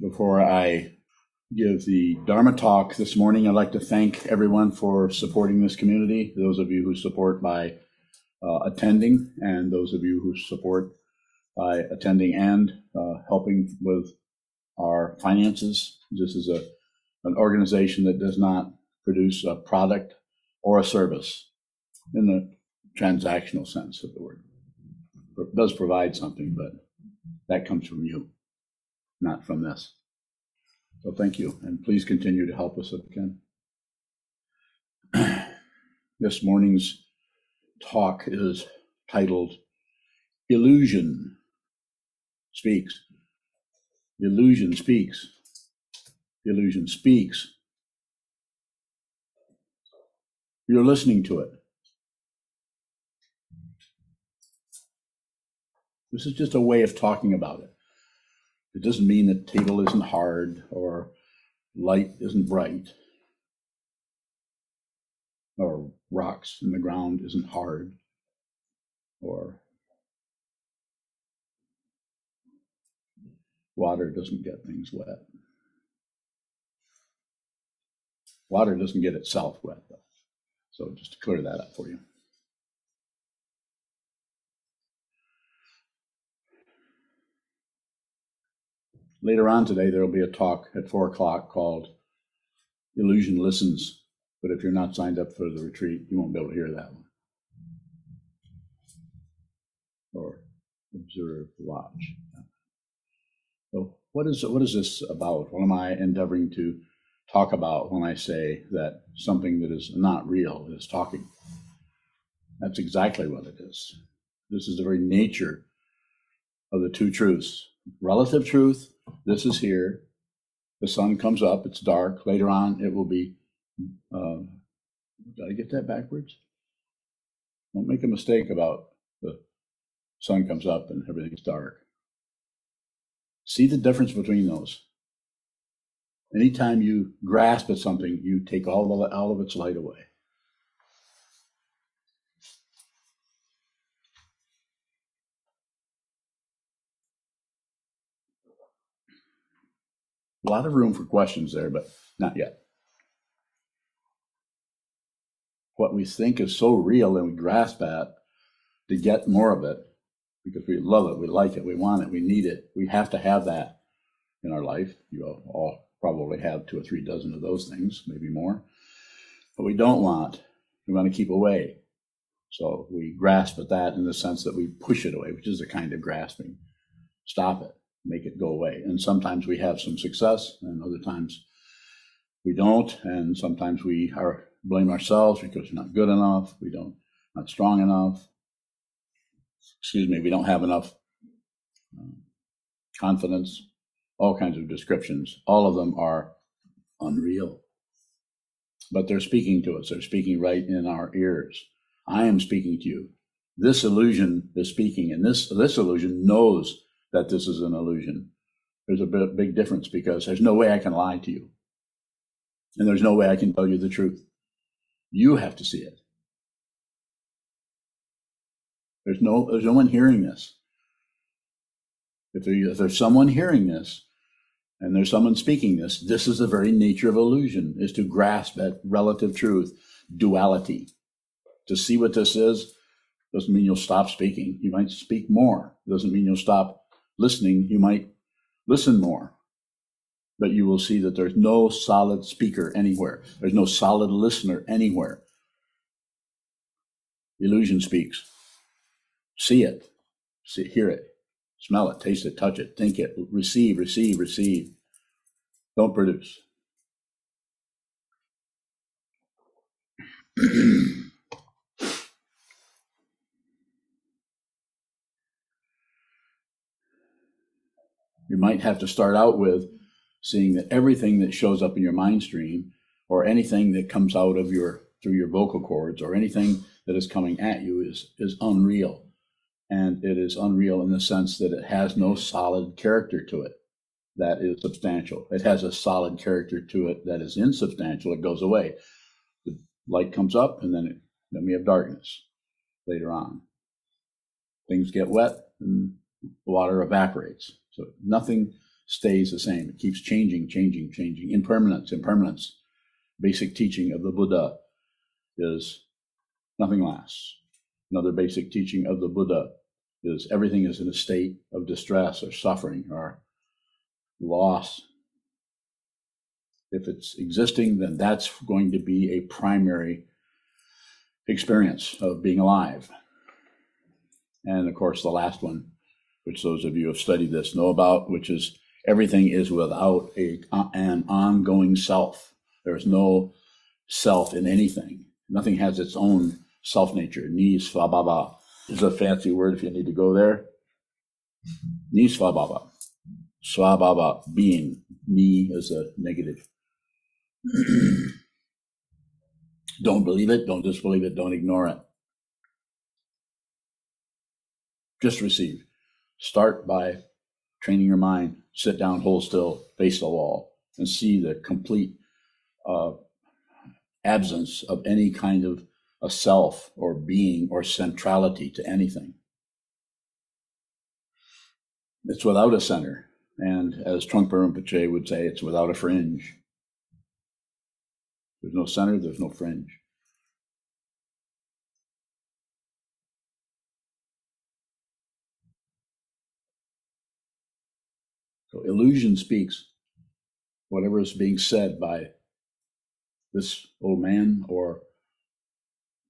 Before I give the Dharma talk this morning, I'd like to thank everyone for supporting this community. Those of you who support by uh, attending, and those of you who support by attending and uh, helping with our finances. This is a an organization that does not produce a product or a service in the transactional sense of the word. It does provide something, but that comes from you, not from this. So thank you, and please continue to help us if you can. this morning's talk is titled Illusion Speaks. Illusion speaks. Illusion speaks. You're listening to it. This is just a way of talking about it. It doesn't mean that table isn't hard or light isn't bright or rocks in the ground isn't hard or water doesn't get things wet. Water doesn't get itself wet, though. So just to clear that up for you. Later on today, there will be a talk at four o'clock called Illusion Listens. But if you're not signed up for the retreat, you won't be able to hear that one. Or observe, watch. So, what is what is this about? What am I endeavoring to talk about when I say that something that is not real is talking? That's exactly what it is. This is the very nature of the two truths relative truth this is here. The sun comes up, it's dark. Later on, it will be. Uh, did I get that backwards? Don't make a mistake about the sun comes up and everything's dark. See the difference between those. Anytime you grasp at something, you take all, the, all of its light away. A lot of room for questions there, but not yet. What we think is so real and we grasp at to get more of it because we love it, we like it, we want it, we need it. We have to have that in our life. You all probably have two or three dozen of those things, maybe more. But we don't want, we want to keep away. So we grasp at that in the sense that we push it away, which is a kind of grasping. Stop it make it go away. And sometimes we have some success, and other times we don't. And sometimes we are blame ourselves because we're not good enough, we don't not strong enough. Excuse me, we don't have enough um, confidence. All kinds of descriptions. All of them are unreal. But they're speaking to us. They're speaking right in our ears. I am speaking to you. This illusion is speaking, and this this illusion knows that this is an illusion. There's a big difference because there's no way I can lie to you. And there's no way I can tell you the truth. You have to see it. There's no, there's no one hearing this. If, there, if there's someone hearing this, and there's someone speaking this, this is the very nature of illusion, is to grasp at relative truth, duality. To see what this is doesn't mean you'll stop speaking. You might speak more. Doesn't mean you'll stop listening, you might listen more. But you will see that there's no solid speaker anywhere. There's no solid listener anywhere. Illusion speaks. See it, see, hear it, smell it, taste it, touch it, think it, receive, receive, receive. Don't produce. You might have to start out with seeing that everything that shows up in your mind stream or anything that comes out of your through your vocal cords or anything that is coming at you is is unreal. And it is unreal in the sense that it has no solid character to it that is substantial. It has a solid character to it that is insubstantial. It goes away. The light comes up and then it, then we have darkness later on. Things get wet and water evaporates. So nothing stays the same. It keeps changing, changing, changing. Impermanence, impermanence. Basic teaching of the Buddha is nothing lasts. Another basic teaching of the Buddha is everything is in a state of distress or suffering or loss. If it's existing, then that's going to be a primary experience of being alive. And of course, the last one, which those of you who have studied this know about, which is everything is without a, an ongoing self. There is no self in anything. Nothing has its own self nature. Ni svabhava is a fancy word if you need to go there. Ni svabhava. Being. Ni is a negative. don't believe it, don't disbelieve it, don't ignore it. Just receive. Start by training your mind, sit down, hold still, face the wall, and see the complete uh, absence of any kind of a self or being or centrality to anything. It's without a center. And as Trungpa Rinpoche would say, it's without a fringe. There's no center, there's no fringe. So illusion speaks. Whatever is being said by this old man or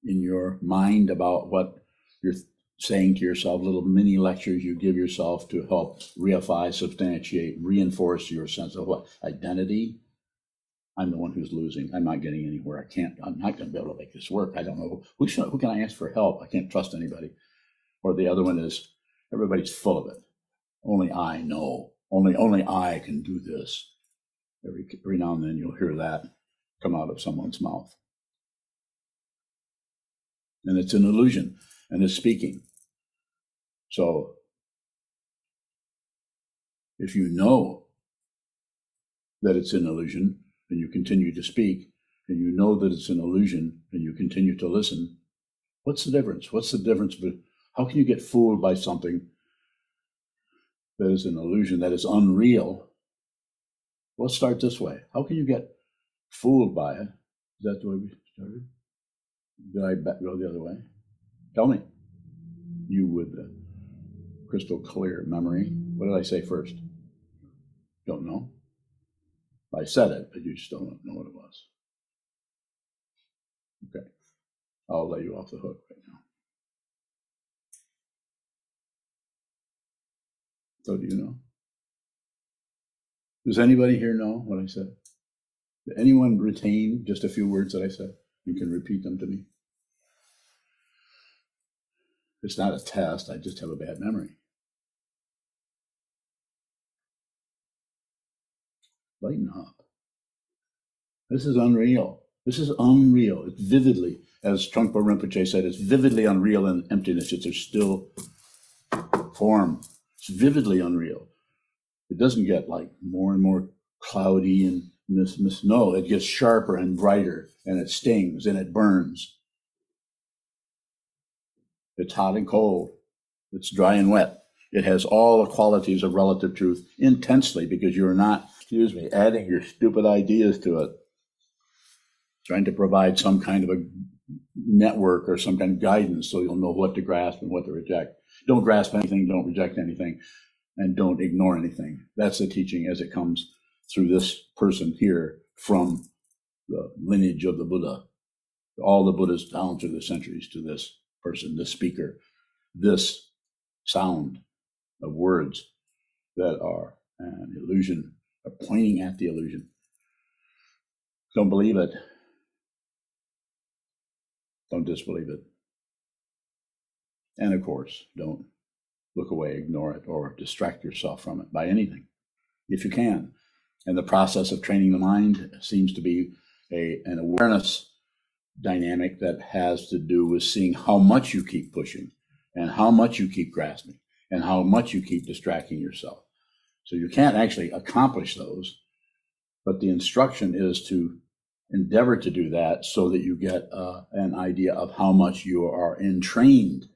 in your mind about what you're saying to yourself, little mini lectures you give yourself to help reify, substantiate, reinforce your sense of what identity. I'm the one who's losing. I'm not getting anywhere. I can't. I'm not going to be able to make this work. I don't know who should. Who can I ask for help? I can't trust anybody. Or the other one is everybody's full of it. Only I know. Only only I can do this. Every every now and then you'll hear that come out of someone's mouth. And it's an illusion and it's speaking. So if you know that it's an illusion and you continue to speak, and you know that it's an illusion and you continue to listen, what's the difference? What's the difference? But how can you get fooled by something that is an illusion, that is unreal? Let's start this way. How can you get fooled by it. Is that the way we started? Did I go the other way? Tell me. You with the crystal clear memory. What did I say first? Don't know. I said it, but you still don't know what it was. Okay. I'll let you off the hook right now. So do you know? Does anybody here know what I said? Did anyone retain just a few words that I said? You can repeat them to me. It's not a test, I just have a bad memory. Lighten up. This is unreal. This is unreal. It's vividly, as Trungpa Rinpoche said, it's vividly unreal in emptiness. It's a still form. It's vividly unreal. It doesn't get like more and more cloudy and Miss, miss, no, it gets sharper and brighter, and it stings and it burns. It's hot and cold. It's dry and wet. It has all the qualities of relative truth intensely because you're not, excuse me, adding your stupid ideas to it. Trying to provide some kind of a network or some kind of guidance so you'll know what to grasp and what to reject. Don't grasp anything, don't reject anything, and don't ignore anything. That's the teaching as it comes through this person here from the lineage of the Buddha, all the Buddhas down through the centuries to this person, this speaker, this sound of words that are an illusion, are pointing at the illusion. Don't believe it. Don't disbelieve it. And of course, don't look away, ignore it, or distract yourself from it by anything, if you can. And the process of training the mind seems to be a, an awareness dynamic that has to do with seeing how much you keep pushing and how much you keep grasping and how much you keep distracting yourself. So you can't actually accomplish those, but the instruction is to endeavor to do that so that you get uh, an idea of how much you are entrained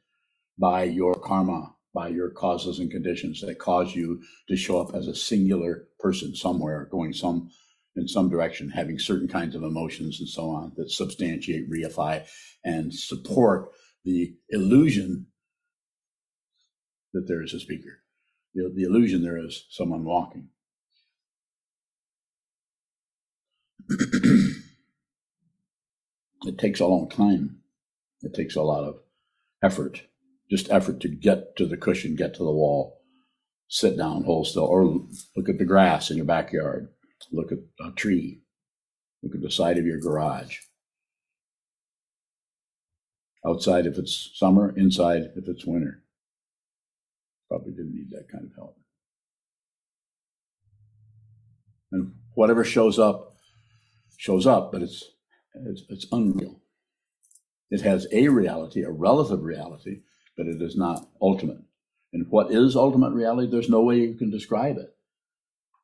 by your karma by your causes and conditions that cause you to show up as a singular person somewhere, going some in some direction, having certain kinds of emotions and so on that substantiate, reify, and support the illusion that there is a speaker. The, the illusion there is someone walking. it takes a long time. It takes a lot of effort, just effort to get to the cushion, get to the wall, sit down, hold still, or look at the grass in your backyard, look at a tree, look at the side of your garage. Outside if it's summer, inside if it's winter. Probably didn't need that kind of help. And whatever shows up, shows up, but it's it's, it's unreal. It has a reality, a relative reality, but it is not ultimate. And what is ultimate reality? There's no way you can describe it.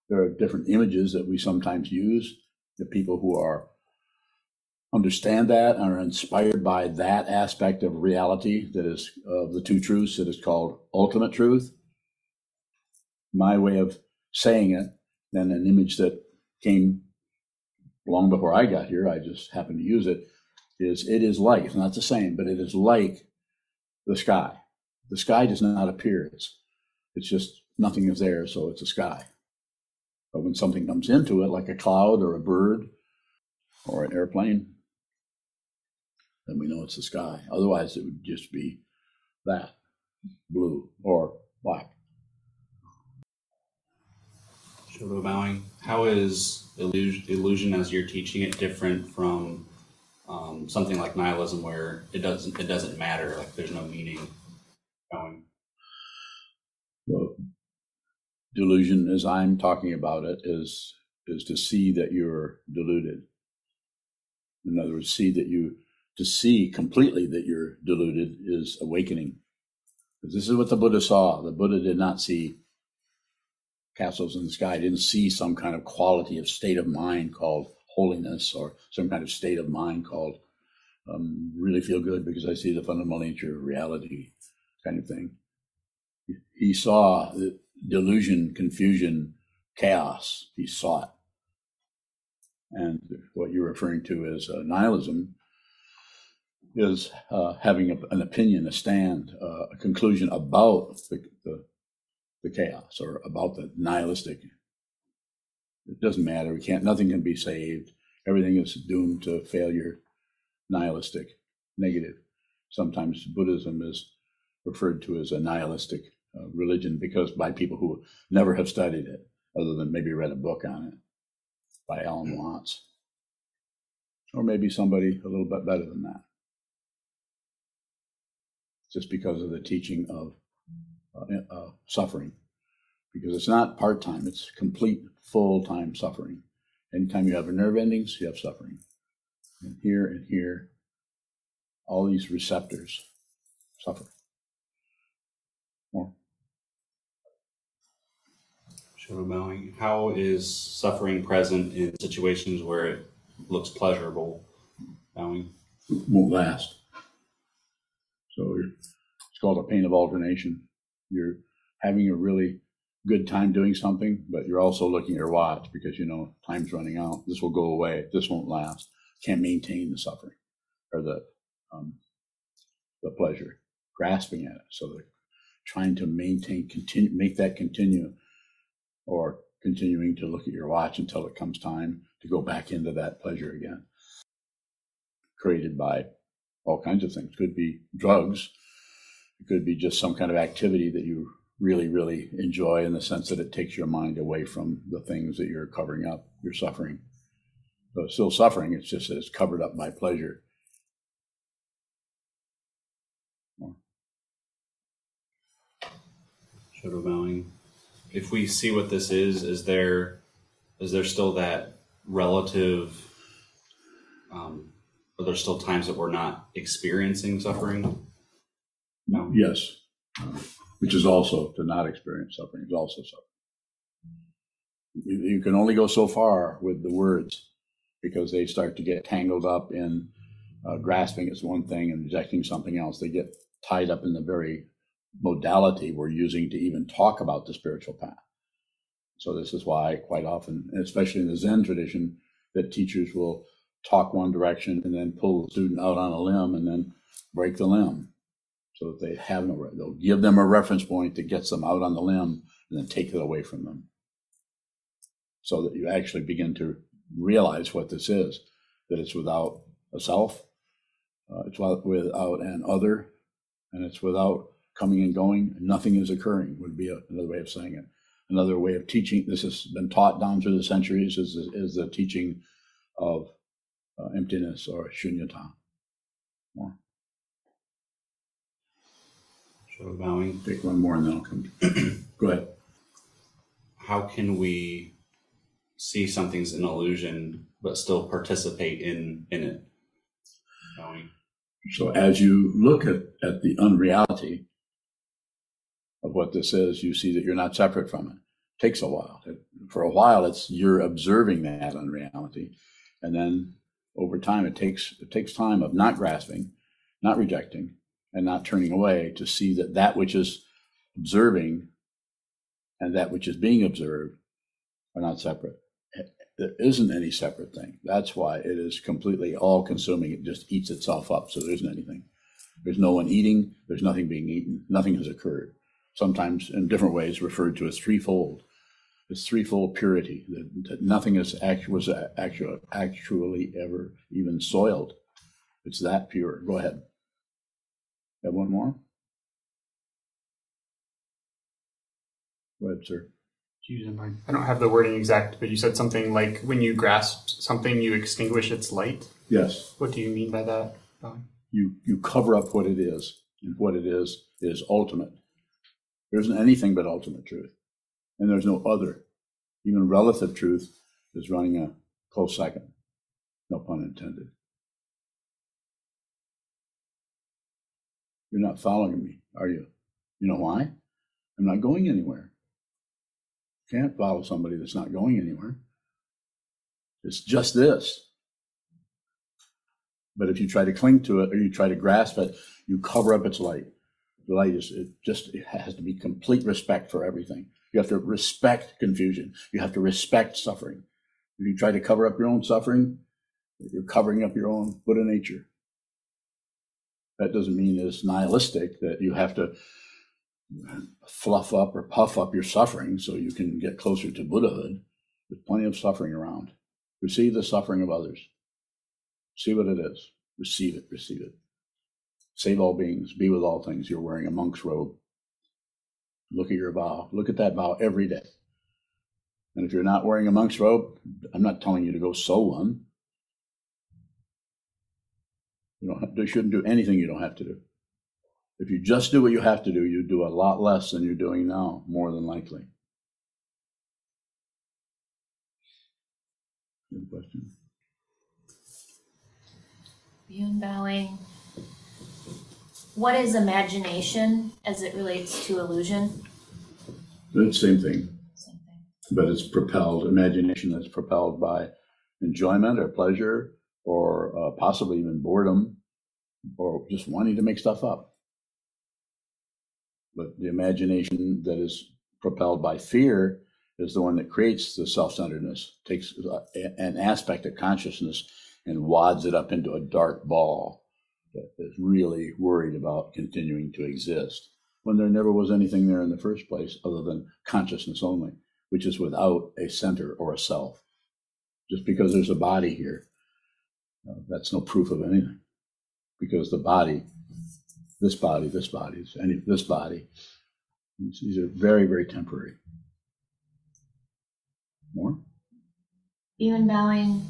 There are different images that we sometimes use. The people who are understand that and are inspired by that aspect of reality that is of the two truths that is called ultimate truth. My way of saying it, then an image that came long before I got here, I just happened to use it, is it is like, it's not the same, but it is like the sky. The sky does not appear. It's, it's just nothing is there, so it's a sky. But when something comes into it, like a cloud or a bird or an airplane, then we know it's the sky. Otherwise, it would just be that blue or black. Shodo bowing. How is illusion, illusion as you're teaching it different from um, something like nihilism, where it doesn't it doesn't matter, like there's no meaning going? Well, delusion, as I'm talking about it, is is to see that you're deluded. In other words, see that you to see completely that you're deluded is awakening. Because this is what the Buddha saw. The Buddha did not see castles in the sky. Didn't see some kind of quality of state of mind called holiness or some kind of state of mind called um, really feel good because I see the fundamental nature of reality kind of thing. He saw delusion, confusion, chaos. He saw it. And what you're referring to as uh, nihilism is uh, having a, an opinion, a stand, uh, a conclusion about the, the, the chaos or about the nihilistic. It doesn't matter. We can't. Nothing can be saved. Everything is doomed to failure. Nihilistic, negative. Sometimes Buddhism is referred to as a nihilistic uh, religion because by people who never have studied it, other than maybe read a book on it by Alan Watts, or maybe somebody a little bit better than that. Just because of the teaching of uh, uh, suffering because it's not part time, it's complete full time suffering. Anytime you have a nerve endings, you have suffering. And here and here, all these receptors suffer. More. Bowing. How is suffering present in situations where it looks pleasurable? Bowing. Won't last. So it's called a pain of alternation. You're having a really good time doing something, but you're also looking at your watch because you know time's running out. This will go away. This won't last. Can't maintain the suffering or the um, the pleasure, grasping at it. So they're trying to maintain, continue, make that continue, or continuing to look at your watch until it comes time to go back into that pleasure again. Created by all kinds of things. Could be drugs. It could be just some kind of activity that you really, really enjoy in the sense that it takes your mind away from the things that you're covering up, you're suffering. So it's still suffering, it's just that it's covered up by pleasure. Shadow bowing. If we see what this is, is there is there still that relative um, are there still times that we're not experiencing suffering? No. Yes which is also to not experience suffering is also suffering. You, you can only go so far with the words because they start to get tangled up in uh, grasping is one thing and rejecting something else. They get tied up in the very modality we're using to even talk about the spiritual path. So this is why quite often, especially in the Zen tradition, that teachers will talk one direction and then pull the student out on a limb and then break the limb so that they have no, they'll give them a reference point that gets them out on the limb and then take it away from them. So that you actually begin to realize what this is, that it's without a self, uh, it's without an other, and it's without coming and going. Nothing is occurring, would be a, another way of saying it. Another way of teaching, this has been taught down through the centuries, is, is the teaching of uh, emptiness or shunyata. More. Bowing. Take one more and then I'll come. Go ahead. How can we see something's an illusion but still participate in in it? Bowing. So as you look at, at the unreality of what this is, you see that you're not separate from it. it takes a while. For a while, it's you're observing that unreality, and then over time, it takes it takes time of not grasping, not rejecting, and not turning away to see that that which is observing and that which is being observed are not separate. There isn't any separate thing. That's why it is completely all consuming. It just eats itself up. So there isn't anything. There's no one eating. There's nothing being eaten. Nothing has occurred. Sometimes in different ways referred to as threefold. It's threefold purity that, that nothing is was actually ever even soiled. It's that pure. Go ahead. Have one more? Go ahead, sir. I don't have the wording exact, but you said something like when you grasp something, you extinguish its light. Yes. What do you mean by that? You you cover up what it is, and what it is is ultimate. There isn't anything but ultimate truth, and there's no other. Even relative truth is running a close second. No pun intended. You're not following me, are you? You know why? I'm not going anywhere. You Can't follow somebody that's not going anywhere. It's just this. But if you try to cling to it or you try to grasp it, you cover up its light. The light is it just it has to be complete respect for everything. You have to respect confusion. You have to respect suffering. If you try to cover up your own suffering, you're covering up your own Buddha nature. That doesn't mean it's nihilistic that you have to fluff up or puff up your suffering so you can get closer to Buddhahood. There's plenty of suffering around. Receive the suffering of others. See what it is. Receive it. Receive it. Save all beings. Be with all things. You're wearing a monk's robe. Look at your vow. Look at that vow every day. And if you're not wearing a monk's robe, I'm not telling you to go sew one. You don't have, you shouldn't do anything you don't have to do. If you just do what you have to do, you do a lot less than you're doing now, more than likely. Good question. Yun bowing. What is imagination as it relates to illusion? It's the same thing, Same thing. but it's propelled, imagination that's propelled by enjoyment or pleasure or uh, possibly even boredom or just wanting to make stuff up. But the imagination that is propelled by fear is the one that creates the self centeredness, takes uh, an aspect of consciousness and wads it up into a dark ball that is really worried about continuing to exist when there never was anything there in the first place other than consciousness only, which is without a center or a self. Just because there's a body here, that's no proof of anything because the body this body, this body, any this body. These are very, very temporary. More? Even bowing.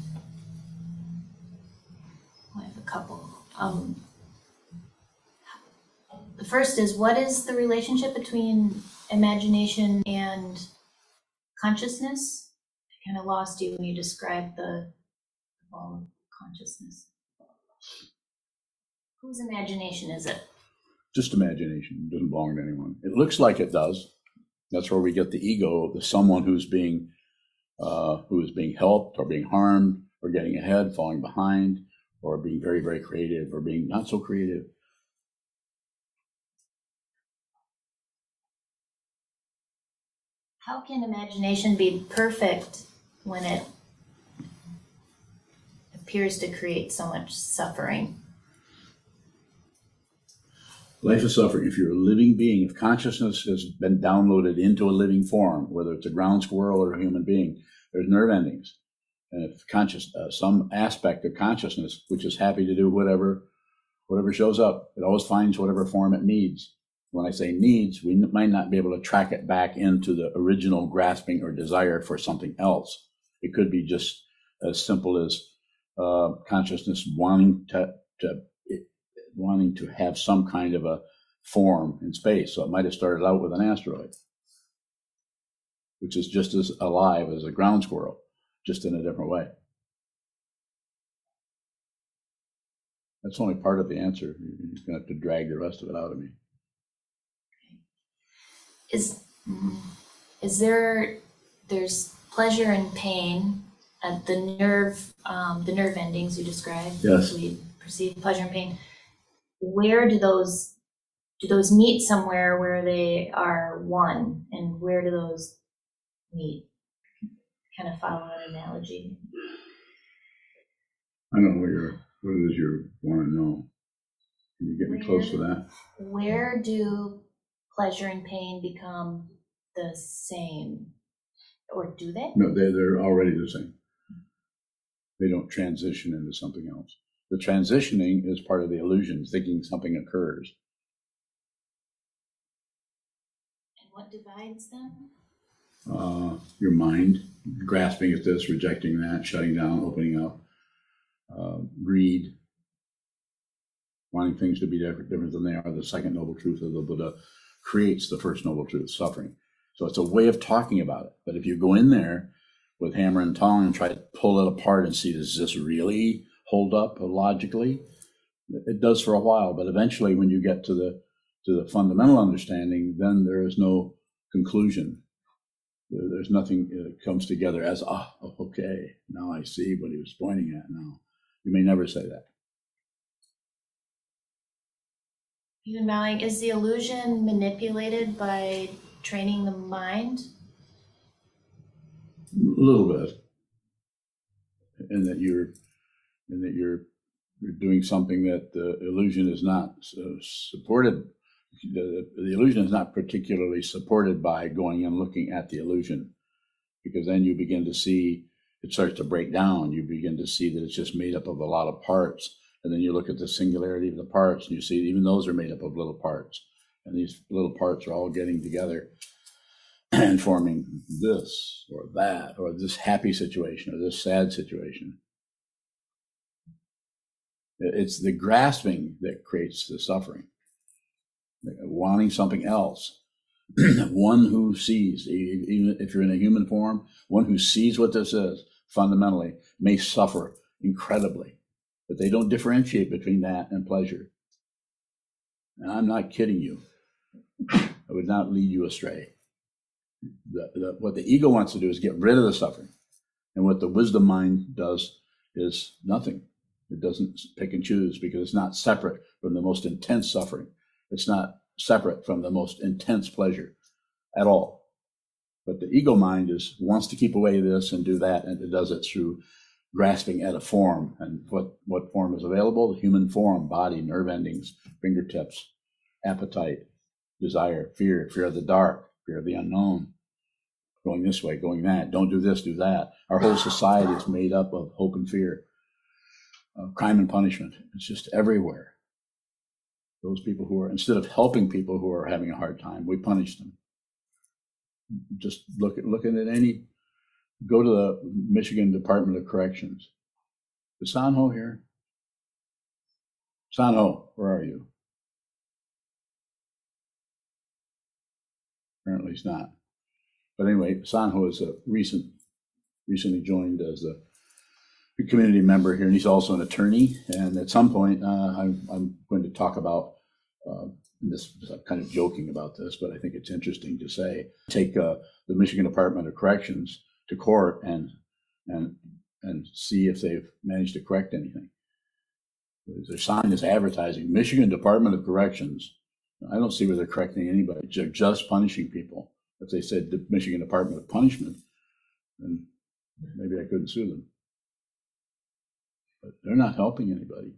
I have a couple. Um, the first is what is the relationship between imagination and consciousness? I kind of lost you when you described the ball consciousness. Whose imagination is it? Just imagination. It doesn't belong to anyone. It looks like it does. That's where we get the ego, the someone who's being uh, who is being helped or being harmed or getting ahead, falling behind, or being very, very creative or being not so creative. How can imagination be perfect when it appears to create so much suffering? Life is suffering. If you're a living being, if consciousness has been downloaded into a living form, whether it's a ground squirrel or a human being, there's nerve endings. And if conscious, uh, some aspect of consciousness, which is happy to do whatever, whatever shows up, it always finds whatever form it needs. When I say needs, we might not be able to track it back into the original grasping or desire for something else. It could be just as simple as uh, consciousness wanting to, to wanting to have some kind of a form in space. So it might have started out with an asteroid, which is just as alive as a ground squirrel, just in a different way. That's only part of the answer. You're just going to have to drag the rest of it out of me. Is is there there's pleasure and pain at the nerve um, the nerve endings you described? Yes. We perceive pleasure and pain. Where do those do those meet somewhere where they are one, and where do those meet? Kind of follow an analogy. I don't know what you're, what it is you want to know. Can you get me close to that? Where do pleasure and pain become the same, or do they? No, they're, they're already the same. They don't transition into something else. The transitioning is part of the illusion, thinking something occurs. And what divides them? Uh, your mind grasping at this, rejecting that, shutting down, opening up, uh, greed, wanting things to be different, different than they are. The second noble truth of the Buddha creates the first noble truth, suffering. So it's a way of talking about it. But if you go in there with hammer and tong and try to pull it apart and see does this really hold up logically, it does for a while. But eventually, when you get to the to the fundamental understanding, then there is no conclusion. There's nothing that comes together as ah okay now I see what he was pointing at. Now you may never say that. Even bowing, is the illusion manipulated by training the mind? A little bit, and that you're, and that you're, you're doing something that the illusion is not uh, supported. The, the illusion is not particularly supported by going and looking at the illusion, because then you begin to see it starts to break down. You begin to see that it's just made up of a lot of parts, and then you look at the singularity of the parts, and you see even those are made up of little parts, and these little parts are all getting together and forming this or that or this happy situation or this sad situation. It's the grasping that creates the suffering, wanting something else. one who sees, even if you're in a human form, one who sees what this is fundamentally may suffer incredibly, but they don't differentiate between that and pleasure. And I'm not kidding you. I would not lead you astray the, the, what the ego wants to do is get rid of the suffering. And what the wisdom mind does is nothing. It doesn't pick and choose because it's not separate from the most intense suffering. It's not separate from the most intense pleasure at all. But the ego mind is wants to keep away this and do that, and it does it through grasping at a form. And what, what form is available? The human form, body, nerve endings, fingertips, appetite, desire, fear, fear of the dark, fear of the unknown, going this way, going that, don't do this, do that. Our whole society is made up of hope and fear, uh, crime and punishment. It's just everywhere. Those people who are, instead of helping people who are having a hard time, we punish them. Just look at looking at any, go to the Michigan Department of Corrections. Is Sanho here? Sanho, where are you? Apparently he's not. But anyway, Sanho is a recent, recently joined as a community member here, and he's also an attorney. And at some point, uh, I'm, I'm going to talk about uh, this. I'm kind of joking about this, but I think it's interesting to say. Take uh, the Michigan Department of Corrections to court and and and see if they've managed to correct anything. Their sign is advertising Michigan Department of Corrections. I don't see where they're correcting anybody. They're just punishing people If they said the Michigan Department of Punishment, then maybe I couldn't sue them. But they're not helping anybody.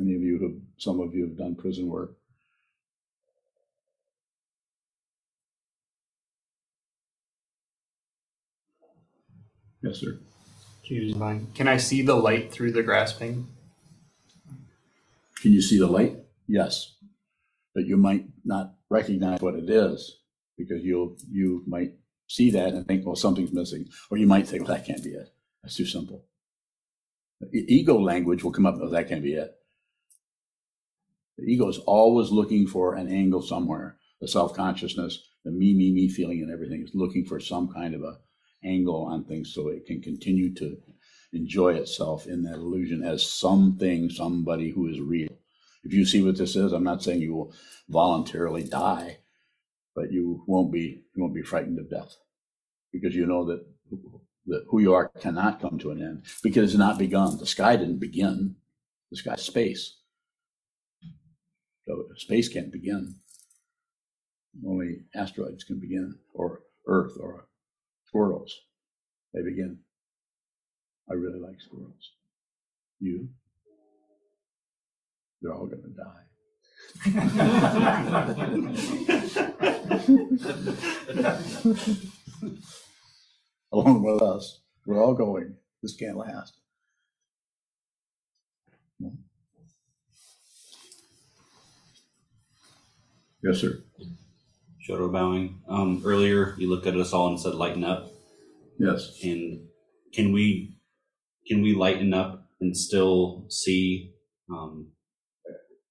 Any of you have, some of you have done prison work. Yes, sir. Choose mine. Can I see the light through the grasping? Can you see the light? Yes. But you might not recognize what it is because you'll, you might see that and think, well, something's missing. Or you might think, well, that can't be it. That's too simple. Ego language will come up, oh, that can't be it. The ego is always looking for an angle somewhere. The self consciousness, the me, me, me feeling, and everything is looking for some kind of a angle on things so it can continue to enjoy itself in that illusion as something, somebody who is real. If you see what this is, I'm not saying you will voluntarily die, but you won't be you won't be frightened of death because you know that that who you are cannot come to an end because it's not begun. The sky didn't begin. The sky is space. So space can't begin. Only asteroids can begin, or Earth, or squirrels. They begin. I really like squirrels. You? They're all going to die. Along with us, we're all going. This can't last. Yes, sir. Shoto bowing. Um, earlier, you looked at us all and said, lighten up. Yes. And can we, can we lighten up and still see, um,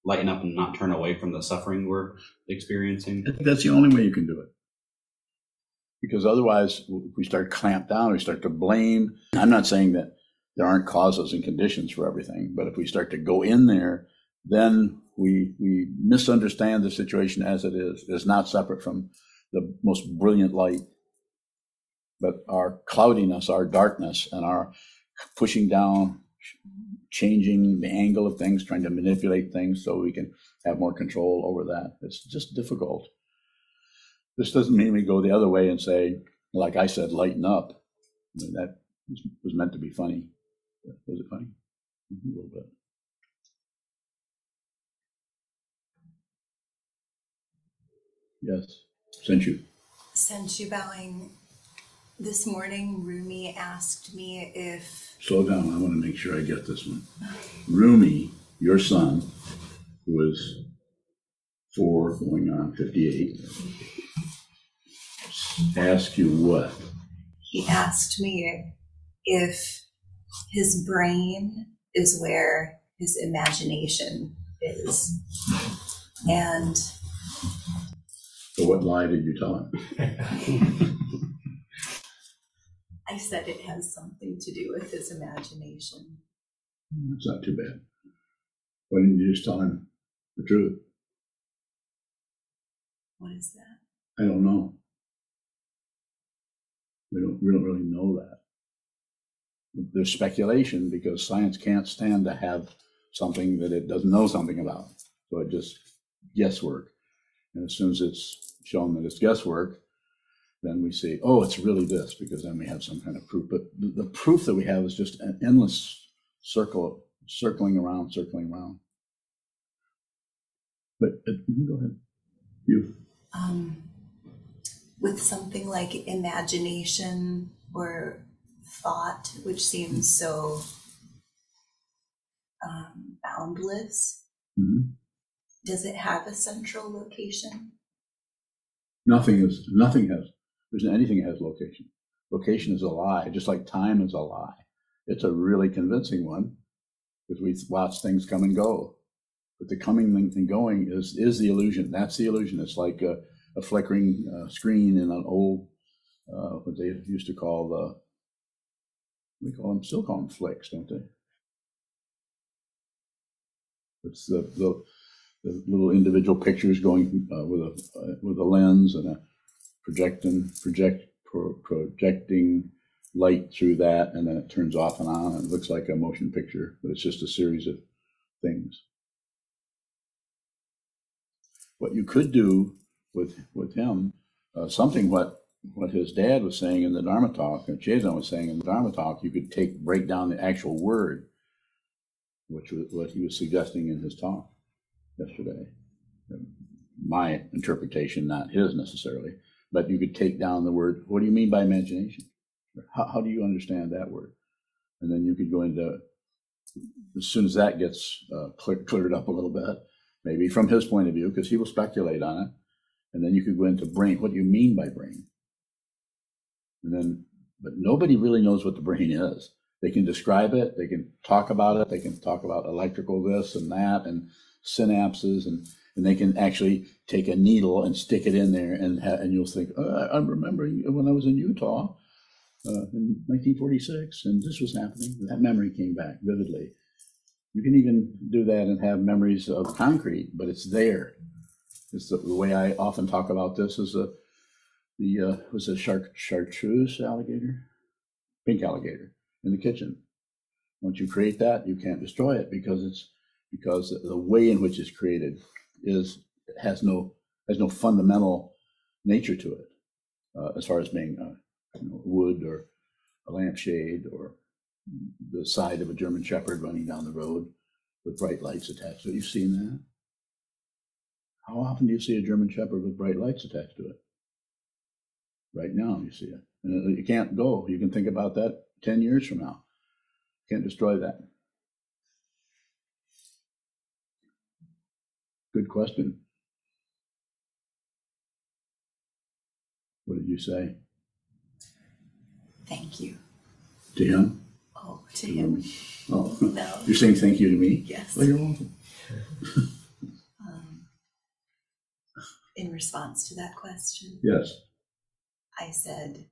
lighten up and not turn away from the suffering we're experiencing? I think that's the only way you can do it. Because otherwise, if we start clamp down, we start to blame. I'm not saying that there aren't causes and conditions for everything, but if we start to go in there, then we we misunderstand the situation as it is. It's not separate from the most brilliant light, but our cloudiness, our darkness, and our pushing down, changing the angle of things, trying to manipulate things so we can have more control over that. It's just difficult. This doesn't mean we go the other way and say, like I said, lighten up. I mean, that was, meant to be funny. Was it funny? Mhm, A little bit. Yes, sent you. Sent you bowing. This morning, Rumi asked me if Slow down. I want to make sure I get this one. Rumi, your son, who was four going on 58, asked you what? he asked me if his brain is where his imagination is. And So what lie did you tell him? I said it has something to do with his imagination. That's not too bad. Why didn't you just tell him the truth? What is that? I don't know. We don't, we don't really know that. There's speculation because science can't stand to have something that it doesn't know something about. So it just guesswork. And as soon as it's shown that it's guesswork, then we say, oh, it's really this, because then we have some kind of proof. But the, the proof that we have is just an endless circle, circling around, circling around. But uh, go ahead. You. Um, with something like imagination or thought, which seems so um, boundless, Mhm. does it have a central location? Nothing is, nothing has, there's anything that has location. Location is a lie, just like time is a lie. It's a really convincing one because we watch things come and go. But the coming and going is, is the illusion. That's the illusion. It's like a, a flickering uh, screen in an old, uh, what they used to call the, we call them, still call them flicks, don't they? It's the, the, the little individual pictures going uh, with a uh, with a lens and a projecting project pro, projecting light through that, and then it turns off and on, and it looks like a motion picture, but it's just a series of things. What you could do with with him uh, something what, what his dad was saying in the Dharma talk, and Chazon was saying in the Dharma talk, you could take, break down the actual word, which was what he was suggesting in his talk yesterday. My interpretation, not his necessarily, but you could take down the word, what do you mean by imagination? How, how do you understand that word? And then you could go into, as soon as that gets uh, clear, cleared up a little bit, maybe from his point of view, because he will speculate on it. And then you could go into brain. What do you mean by brain? And then, but nobody really knows what the brain is. They can describe it, they can talk about it, they can talk about electrical this and that and synapses and and they can actually take a needle and stick it in there and ha- and you'll think oh, I'm remembering when I was in Utah uh, in 1946 and this was happening. That memory came back vividly. You can even do that and have memories of concrete but it's there. It's the, the way I often talk about this is a the uh, was a char- chartreuse alligator? Pink alligator in the kitchen. Once you create that you can't destroy it because it's because the way in which it's created is has no has no fundamental nature to it uh, as far as being uh, you know, wood or a lampshade or the side of a German Shepherd running down the road with bright lights attached Have. You've seen that? How often do you see a German Shepherd with bright lights attached to it? Right now, you see it. And you can't go. You can think about that 10 years from now. You Can't destroy that. Good question. What did you say Thank you. to him? Oh, to him. Oh, No. you're saying thank you to me? Yes. Well, you're welcome. Um, in response to that question, Yes. I said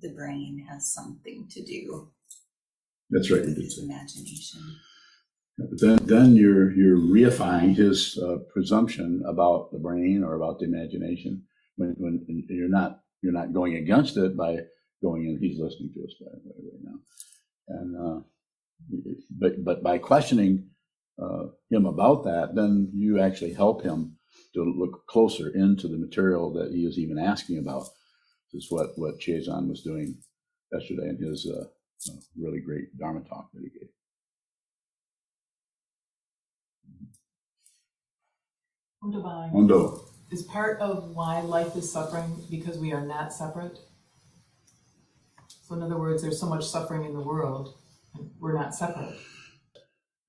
the brain has something to do That's right. with his imagination. Then, then you're you're reifying his uh, presumption about the brain or about the imagination when when you're not you're not going against it by going in. He's listening to us by the way right now, and uh, but but by questioning uh, him about that, then you actually help him to look closer into the material that he is even asking about. This is what what Chazon was doing yesterday in his uh, really great Dharma talk that he gave. Is part of why life is suffering because we are not separate. So, in other words, there's so much suffering in the world, and we're not separate.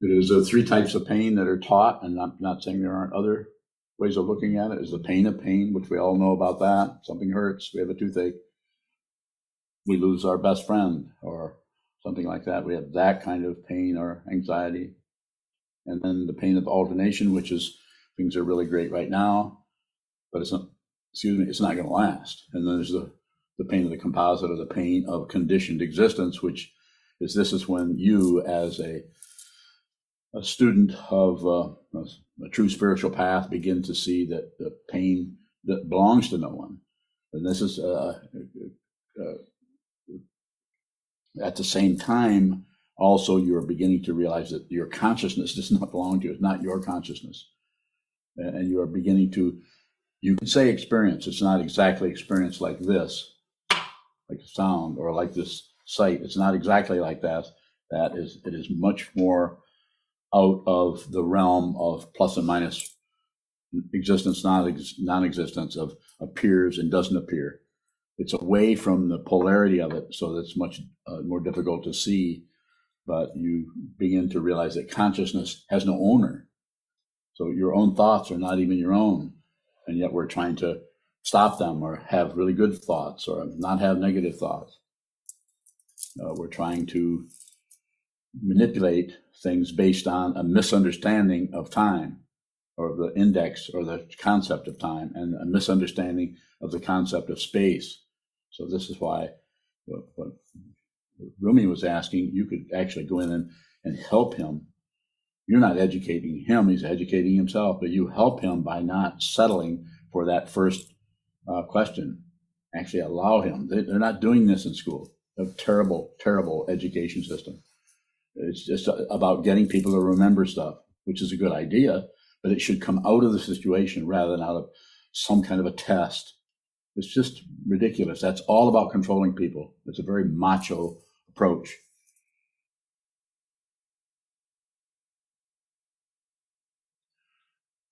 It is uh, three types of pain that are taught, and I'm not saying there aren't other ways of looking at it. Is the pain of pain, which we all know about that. Something hurts, we have a toothache, we lose our best friend, or something like that. We have that kind of pain or anxiety. And then the pain of alternation, which is things are really great right now, but it's not, excuse me, it's not going to last. And then there's the, the pain of the composite or the pain of conditioned existence, which is this is when you, as a a student of uh, a, a true spiritual path begin to see that the pain that belongs to no one. And this is uh, uh, at the same time, also you're beginning to realize that your consciousness does not belong to you. It's not your consciousness. And you are beginning to, you can say experience. It's not exactly experience like this, like sound or like this sight. It's not exactly like that. That is, it is much more out of the realm of plus and minus existence, non non-existence of appears and doesn't appear. It's away from the polarity of it, so that's much uh, more difficult to see. But you begin to realize that consciousness has no owner. So your own thoughts are not even your own, and yet we're trying to stop them or have really good thoughts or not have negative thoughts. Uh, we're trying to manipulate things based on a misunderstanding of time or the index or the concept of time and a misunderstanding of the concept of space. So this is why what, what Rumi was asking, you could actually go in and, and help him. You're not educating him, he's educating himself, but you help him by not settling for that first uh, question. Actually allow him. They, they're not doing this in school. A terrible, terrible education system. It's just about getting people to remember stuff, which is a good idea, but it should come out of the situation rather than out of some kind of a test It's just ridiculous. That's all about controlling people. It's a very macho approach.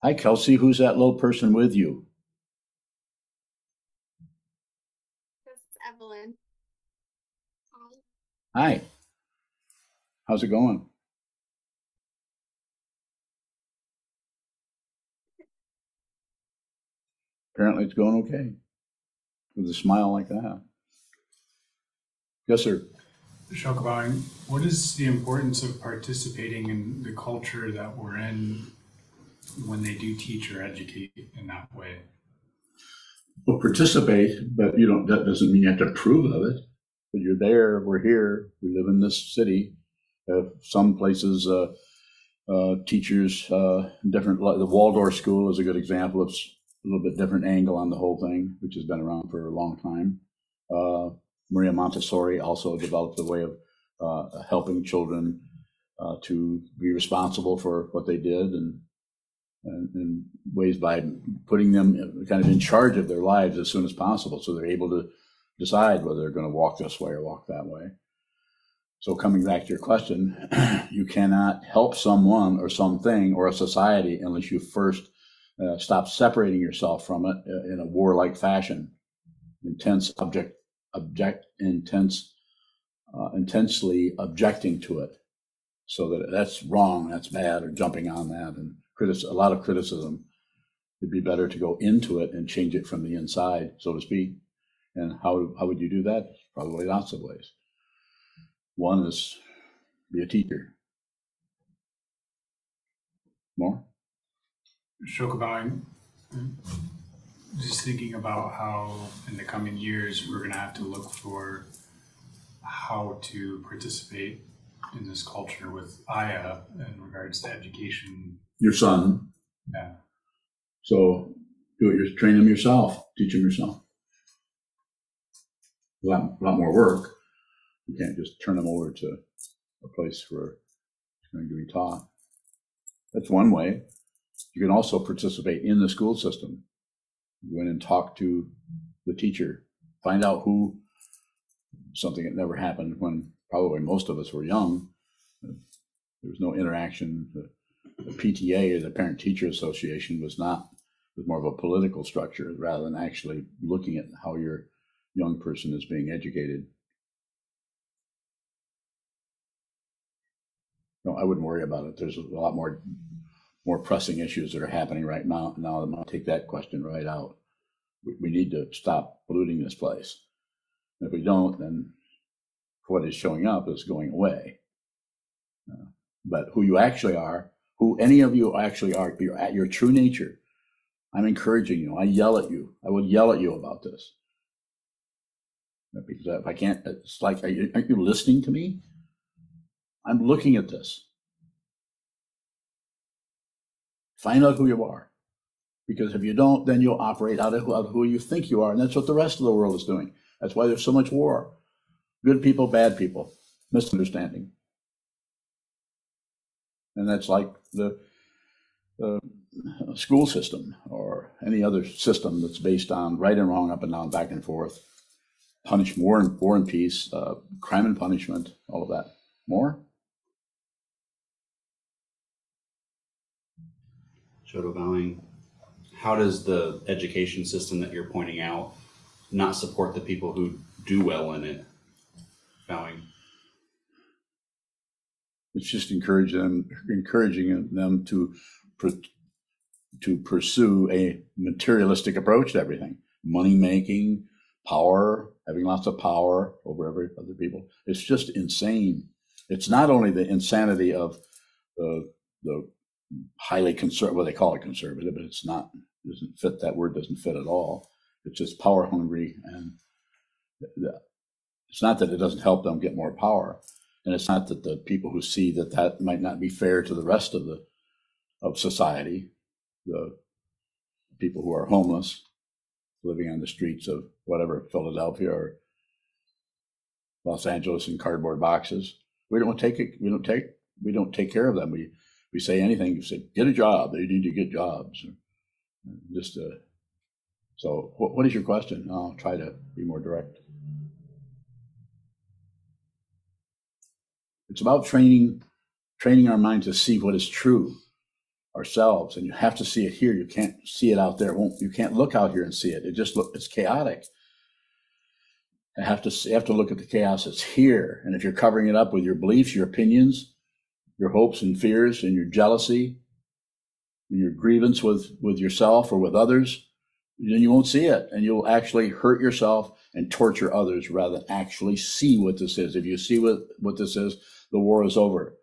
Hi, Kelsey. Who's that little person with you? This is Evelyn. Hi. Hi. How's it going? Apparently, it's going okay. With a smile like that. Yes, sir. Shokabang, what is the importance of participating in the culture that we're in when they do teach or educate in that way? Well, participate, but you don't. That doesn't mean you have to approve of it. But you're there. We're here. We live in this city. Uh, some places, uh, uh, teachers, uh, different. like The Waldorf School is a good example. It's a little bit different angle on the whole thing, which has been around for a long time. Uh, Maria Montessori also developed a way of uh, helping children to be responsible for what they did and and ways by putting them kind of in charge of their lives as soon as possible so they're able to decide whether they're going to walk this way or walk that way. So, coming back to your question, you cannot help someone or something or a society unless you first uh, stop separating yourself from it uh, in a warlike fashion, intense object, object, intense, uh, intensely objecting to it. So that that's wrong, that's bad, or jumping on that, and critic- a lot of criticism. It'd be better to go into it and change it from the inside, so to speak. And how, how would you do that? Probably lots of ways. One is be a teacher. More? Shokabang, just thinking about how in the coming years we're going to have to look for how to participate in this culture with Aya in regards to education. Your son. Yeah. So do it, your- train them yourself, teach them yourself. A lot, lot more work. You can't just turn them over to a place where it's going to be taught. That's one way. You can also participate in the school system. Go in and talk to the teacher, find out who, something that never happened when probably most of us were young. There was no interaction. The the PTA, the Parent Teacher Association, was not, was more of a political structure rather than actually looking at how your young person is being educated. No, I wouldn't worry about it. There's a lot more, more pressing issues that are happening right now. Now gonna take that question right out. We need to stop polluting this place. If we don't, then what is showing up is going away. Uh, But who you actually are, who any of you actually are, you're at your true nature. I'm encouraging you. I yell at you. I will yell at you about this. Because if I can't, it's like, are you, aren't you listening to me? I'm looking at this. Find out who you are. Because if you don't, then you'll operate out of who you think you are. And that's what the rest of the world is doing. That's why there's so much war. Good people, bad people, misunderstanding. And that's like the, the school system or any other system that's based on right and wrong, up and down, back and forth, punish war and war and peace, uh, crime and punishment, all of that. More? Shoto bowing. How does the education system that you're pointing out not support the people who do well in it? Bowing. It's just encouraging them, encouraging them to to pursue a materialistic approach to everything, money making, power, having lots of power over every other people. It's just insane. It's not only the insanity of the the highly conservative, what they call it conservative, but it's not doesn't fit. That word doesn't fit at all. It's just power hungry, and it's not that it doesn't help them get more power and it's not that the people who see that that might not be fair to the rest of the of society, the people who are homeless, living on the streets of whatever Philadelphia or Los Angeles in cardboard boxes. We don't take it. We don't take. We don't take care of them. We we say anything. You say get a job. They need to get jobs. Just uh, So what, what is your question? I'll try to be more direct. It's about training, training our mind to see what is true ourselves, and you have to see it here. You can't see it out there. Won't, you can't look out here and see it. It just look, it's chaotic. I have to you have to look at the chaos that's here, and if you're covering it up with your beliefs, your opinions, your hopes and fears, and your jealousy, and your grievance with with yourself or with others, then you won't see it, and you'll actually hurt yourself and torture others rather than actually see what this is. If you see what what this is, the war is over.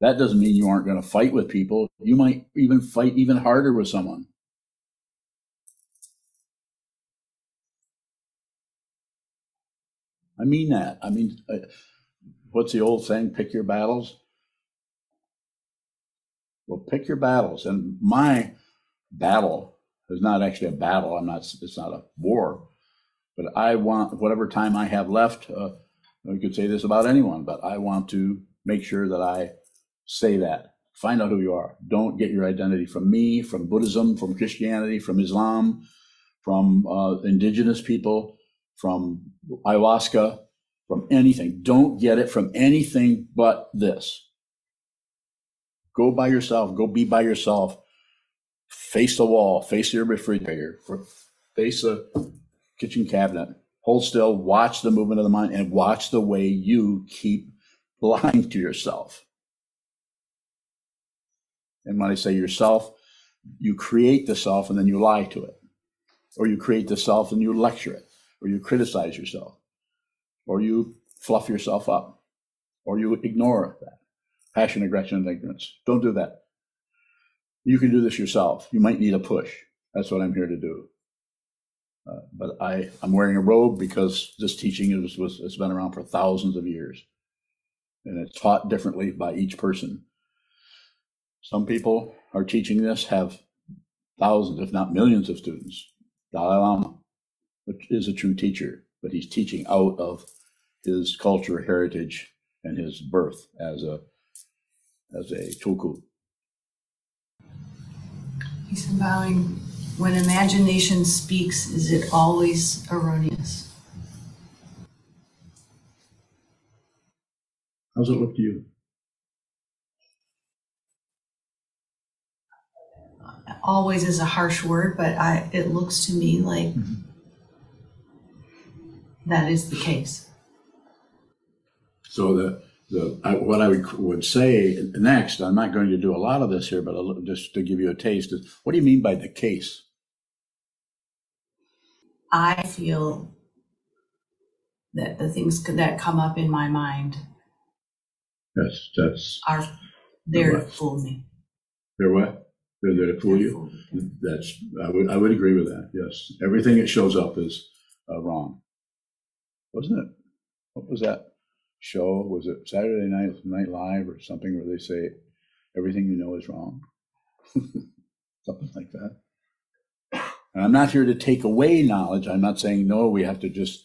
That doesn't mean you aren't going to fight with people. You might even fight even harder with someone. I mean that. I mean, uh, what's the old saying? Pick your battles. Well, pick your battles. And my battle is not actually a battle. I'm not. It's not a war. But I want whatever time I have left. Uh, could say this about anyone, but I want to make sure that I say that. Find out who you are. Don't get your identity from me, from Buddhism, from Christianity, from Islam, from uh, indigenous people, from ayahuasca, from anything. Don't get it from anything but this. Go by yourself. Go be by yourself. Face the wall. Face your refrigerator. Face the kitchen cabinet. Hold still. Watch the movement of the mind and watch the way you keep lying to yourself. And when I say yourself, you create the self and then you lie to it. Or you create the self and you lecture it. Or you criticize yourself. Or you fluff yourself up. Or you ignore that. Passion, aggression, and ignorance. Don't do that. You can do this yourself. You might need a push. That's what I'm here to do. Uh, but I, I'm wearing a robe because this teaching is, was, has been around for thousands of years. And it's taught differently by each person. Some people are teaching this have thousands, if not millions, of students. Dalai Lama which is a true teacher, but he's teaching out of his culture, heritage, and his birth as a as a tulku. He's bowing. When imagination speaks, is it always erroneous? How's it look to you? Always is a harsh word, but I it looks to me like Mm-hmm. that is the case. So the the I, what I would would say next, I'm not going to do a lot of this here, but I'll, just to give you a taste is what do you mean by the case? I feel that the things that come up in my mind That's that's are there to fool me. they're what? They're there to fool They're you. That's I would I would agree with that. Yes, everything that shows up is uh, wrong, wasn't it? What was that show? Was it Saturday Night Night Live or something where they say everything you know is wrong, something like that. And I'm not here to take away knowledge. I'm not saying no. We have to just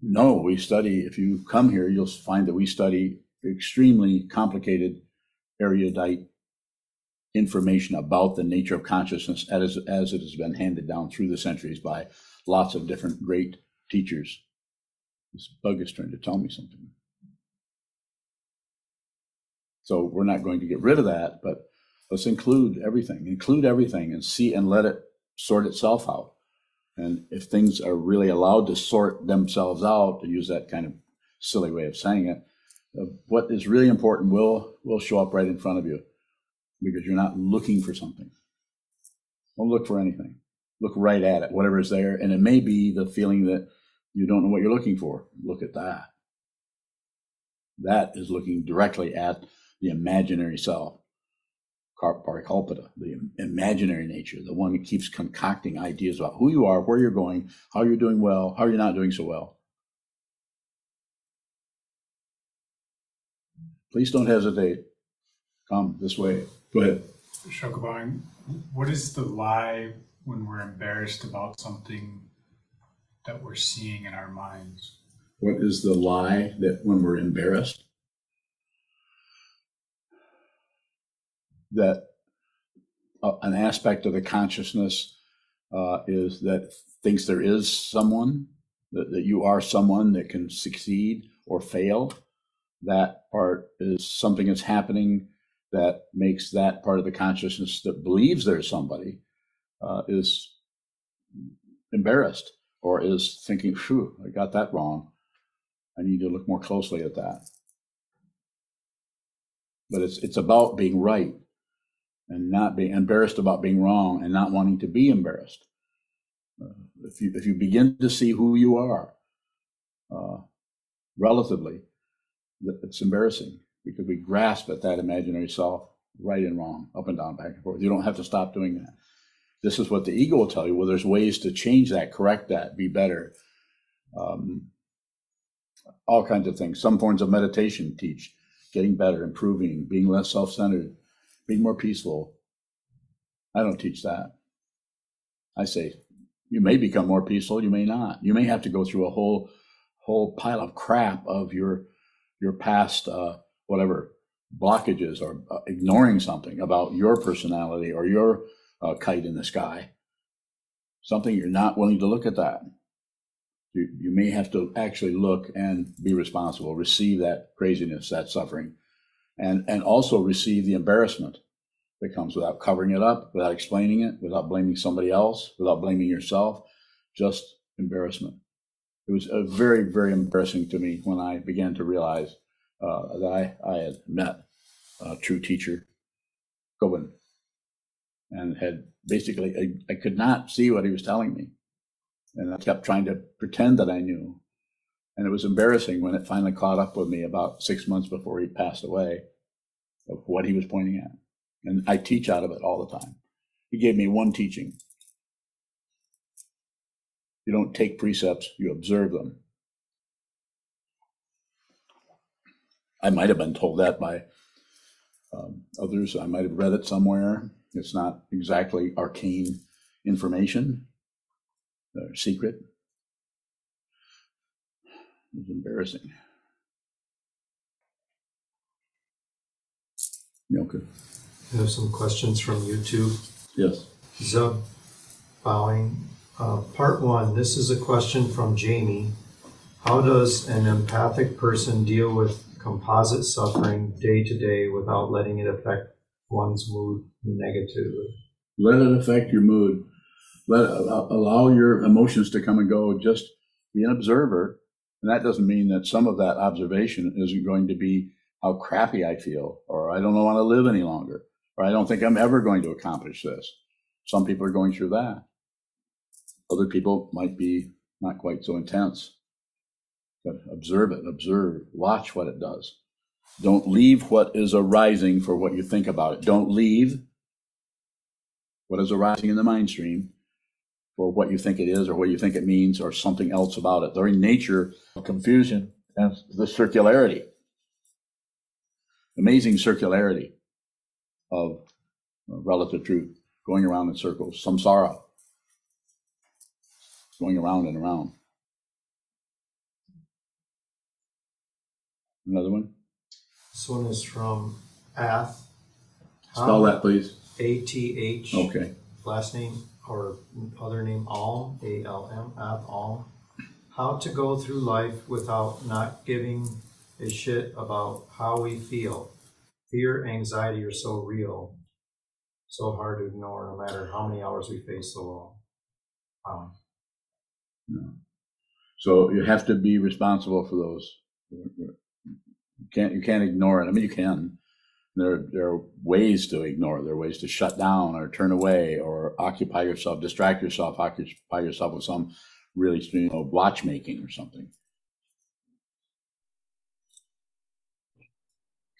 no. We study. If you come here, you'll find that we study extremely complicated, erudite information about the nature of consciousness as, as it has been handed down through the centuries by lots of different great teachers. This bug is trying to tell me something. So we're not going to get rid of that, but let's include everything, include everything and see and let it sort itself out. And if things are really allowed to sort themselves out, to use that kind of silly way of saying it, uh, what is really important will will show up right in front of you because you're not looking for something. Don't look for anything. Look right at it, whatever is there. And it may be the feeling that you don't know what you're looking for. Look at that. That is looking directly at the imaginary self, parikalpita, the imaginary nature, the one that keeps concocting ideas about who you are, where you're going, how you're doing well, how you're not doing so well. Please don't hesitate. Come this way. Go ahead. Shokabang, what is the lie when we're embarrassed about something that we're seeing in our minds? What is the lie that when we're embarrassed? That uh, an aspect of the consciousness uh, is that thinks there is someone, that, that you are someone that can succeed or fail, that part is something that's happening that makes that part of the consciousness that believes there's somebody uh, is embarrassed or is thinking, phew, I got that wrong. I need to look more closely at that. But it's it's about being right and not be embarrassed about being wrong and not wanting to be embarrassed. Uh, if you if you begin to see who you are, uh, relatively, it's embarrassing because we grasp at that imaginary self right and wrong, up and down, back and forth. You don't have to stop doing that. This is what the ego will tell you. Well, there's ways to change that, correct that, be better. Um, all kinds of things. Some forms of meditation teach getting better, improving, being less self centered, being more peaceful. I don't teach that. I say you may become more peaceful, you may not. You may have to go through a whole whole pile of crap of your your past uh, whatever blockages or uh, ignoring something about your personality or your uh, kite in the sky. Something you're not willing to look at that. You, you may have to actually look and be responsible, receive that craziness, that suffering, and, and also receive the embarrassment that comes without covering it up, without explaining it, without blaming somebody else, without blaming yourself, just embarrassment. It was very, very embarrassing to me when I began to realize uh, that I, I had met a true teacher, Gobind, and had basically, I, I could not see what he was telling me. And I kept trying to pretend that I knew. And it was embarrassing when it finally caught up with me about six months before he passed away of what he was pointing at. And I teach out of it all the time. He gave me one teaching. You don't take precepts, you observe them. I might have been told that by um, others. I might have read it somewhere. It's not exactly arcane information, or secret. It's embarrassing. Okay. I have some questions from YouTube. Yes. Zub bowing. Uh, part one. This is a question from Jamie. How does an empathic person deal with composite suffering day to day without letting it affect one's mood negatively? Let it affect your mood. Let allow your emotions to come and go. Just be an observer, and that doesn't mean that some of that observation isn't going to be how crappy I feel, or I don't want to live any longer, or I don't think I'm ever going to accomplish this. Some people are going through that. Other people might be not quite so intense. But observe it, observe, watch what it does. Don't leave what is arising for what you think about it. Don't leave what is arising in the mind stream for what you think it is or what you think it means or something else about it. The very nature of confusion and the circularity. Amazing circularity of uh, relative truth going around in circles, samsara, going around and around. Another one? This one is from Ath. Spell that, please. A T H. Okay. Last name or other name Alm, A L M, at Alm. How to go through life without not giving a shit about how we feel. Fear, anxiety are so real, so hard to ignore no matter how many hours we face so long. Um, no. So you have to be responsible for those you can't you can't ignore it. I mean, you can. There there are ways to ignore. There are ways to shut down or turn away or occupy yourself, distract yourself, occupy yourself with some really you know, watchmaking or something.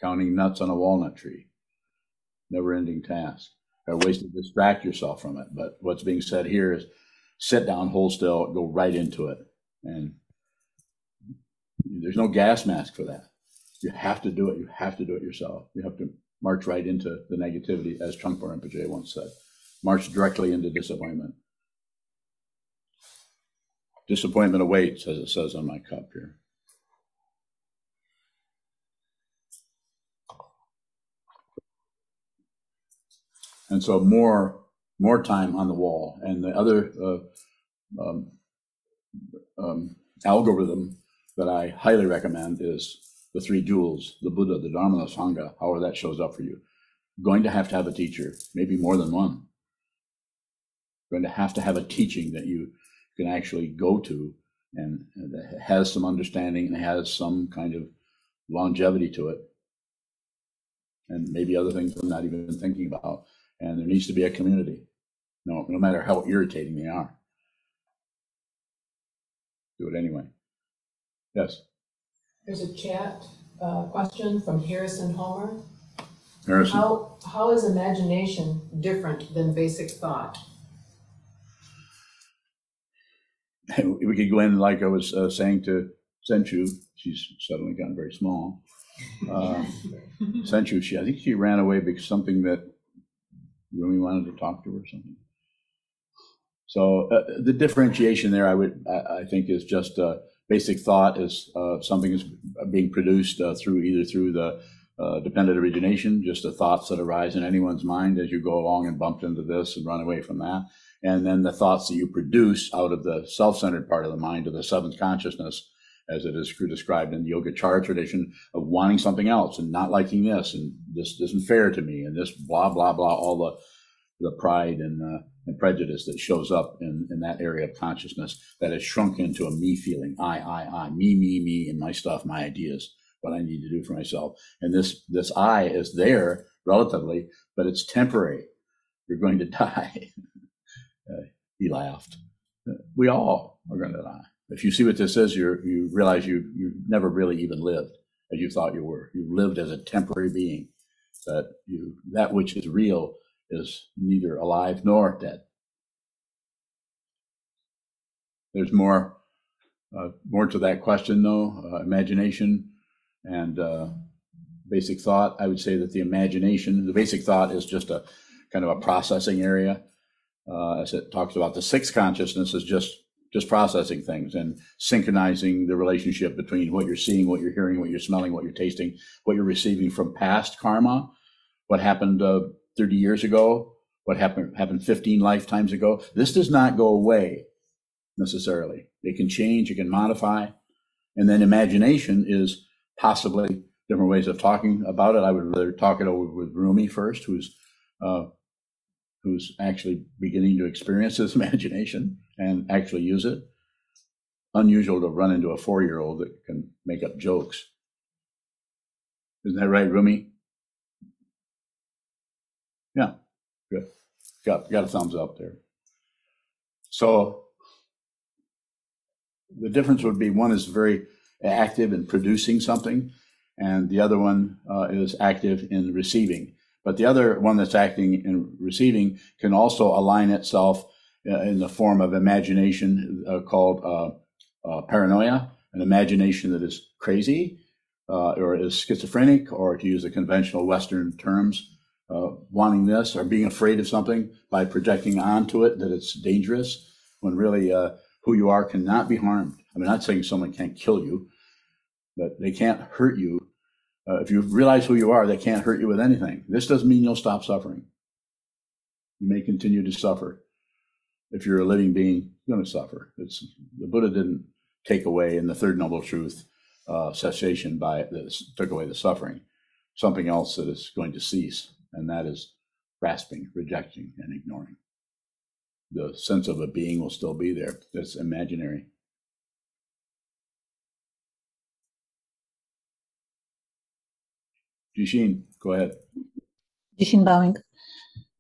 Counting nuts on a walnut tree. Never ending task. There are ways to distract yourself from it. But what's being said here is sit down, hold still, go right into it. And there's no gas mask for that. You have to do it. You have to do it yourself. You have to march right into the negativity, as Trungpa Rinpoche once said. March directly into disappointment. Disappointment awaits, as it says on my cup here. And so more more time on the wall. And the other uh, um, um, algorithm that I highly recommend is the three jewels, the Buddha, the Dharma, the Sangha, however that shows up for you. Going to have to have a teacher, maybe more than one. Going to have to have a teaching that you can actually go to and that has some understanding and has some kind of longevity to it. And maybe other things I'm not even thinking about. And there needs to be a community, no, no matter how irritating they are. Do it anyway. Yes, There's a chat uh, question from Harrison Homer. Harrison. How, how is imagination different than basic thought? we could go in like I was uh, saying to Senchu. She's suddenly gotten very small. Uh, Senchu, she I think she ran away because something that Rumi wanted to talk to her or something. So uh, the differentiation there, I would, I, I think, is just uh, basic thought is uh, something is being produced uh, through either through the uh, dependent origination, just the thoughts that arise in anyone's mind as you go along and bump into this and run away from that, and then the thoughts that you produce out of the self-centered part of the mind or the seventh consciousness, as it is described in the Yogacara tradition of wanting something else and not liking this and this isn't fair to me and this blah blah blah all the the pride and uh, and prejudice that shows up in, in that area of consciousness that has shrunk into a me feeling. I I I me me me and my stuff my ideas what I need to do for myself. And this this I is there relatively but it's temporary. You're going to die. Uh, he laughed. We all are going to die. If you see what this is, you you realize you you never really even lived as you thought you were. You lived as a temporary being. That you that which is real is neither alive nor dead. There's more uh, more to that question though. Uh, imagination and uh, basic thought. I would say that the imagination, the basic thought, is just a kind of a processing area. Uh, as it talks about the sixth consciousness is just just processing things and synchronizing the relationship between what you're seeing, what you're hearing, what you're smelling, what you're tasting, what you're receiving from past karma, what happened uh, 30 years ago, what happened happened 15 lifetimes ago. This does not go away necessarily. It can change, it can modify, and then imagination is possibly different ways of talking about it. I would rather talk it over with Rumi first, who's uh, who's actually beginning to experience this imagination and actually use it. Unusual to run into a four year old that can make up jokes. Isn't that right, Rumi? Yeah, good. Got, got a thumbs up there. So the difference would be one is very active in producing something, and the other one uh, is active in receiving. But the other one that's acting in receiving can also align itself uh, in the form of imagination uh, called uh, uh, paranoia, an imagination that is crazy or is schizophrenic, or to use the conventional Western terms, uh, wanting this or being afraid of something by projecting onto it that it's dangerous when really who you are cannot be harmed. I mean, not saying someone can't kill you, but they can't hurt you uh, if you realize who you are, they can't hurt you with anything. This doesn't mean you'll stop suffering. You may continue to suffer. If you're a living being, you're going to suffer. It's the Buddha didn't take away in the third noble truth uh, cessation by this took away the suffering. Something else that is going to cease, and that is grasping, rejecting, and ignoring. The sense of a being will still be there. That's imaginary. Jishin, go ahead. Jishin bowing.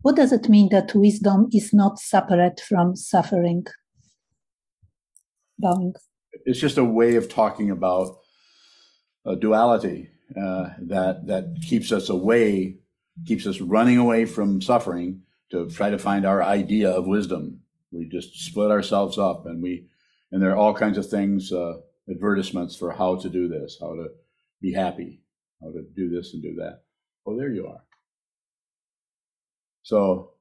What does it mean that wisdom is not separate from suffering? Bowing. It's just a way of talking about a duality uh, that that keeps us away, keeps us running away from suffering to try to find our idea of wisdom. We just split ourselves up, and we and there are all kinds of things, uh, advertisements for how to do this, how to be happy, how to do this and do that. Oh, there you are. So,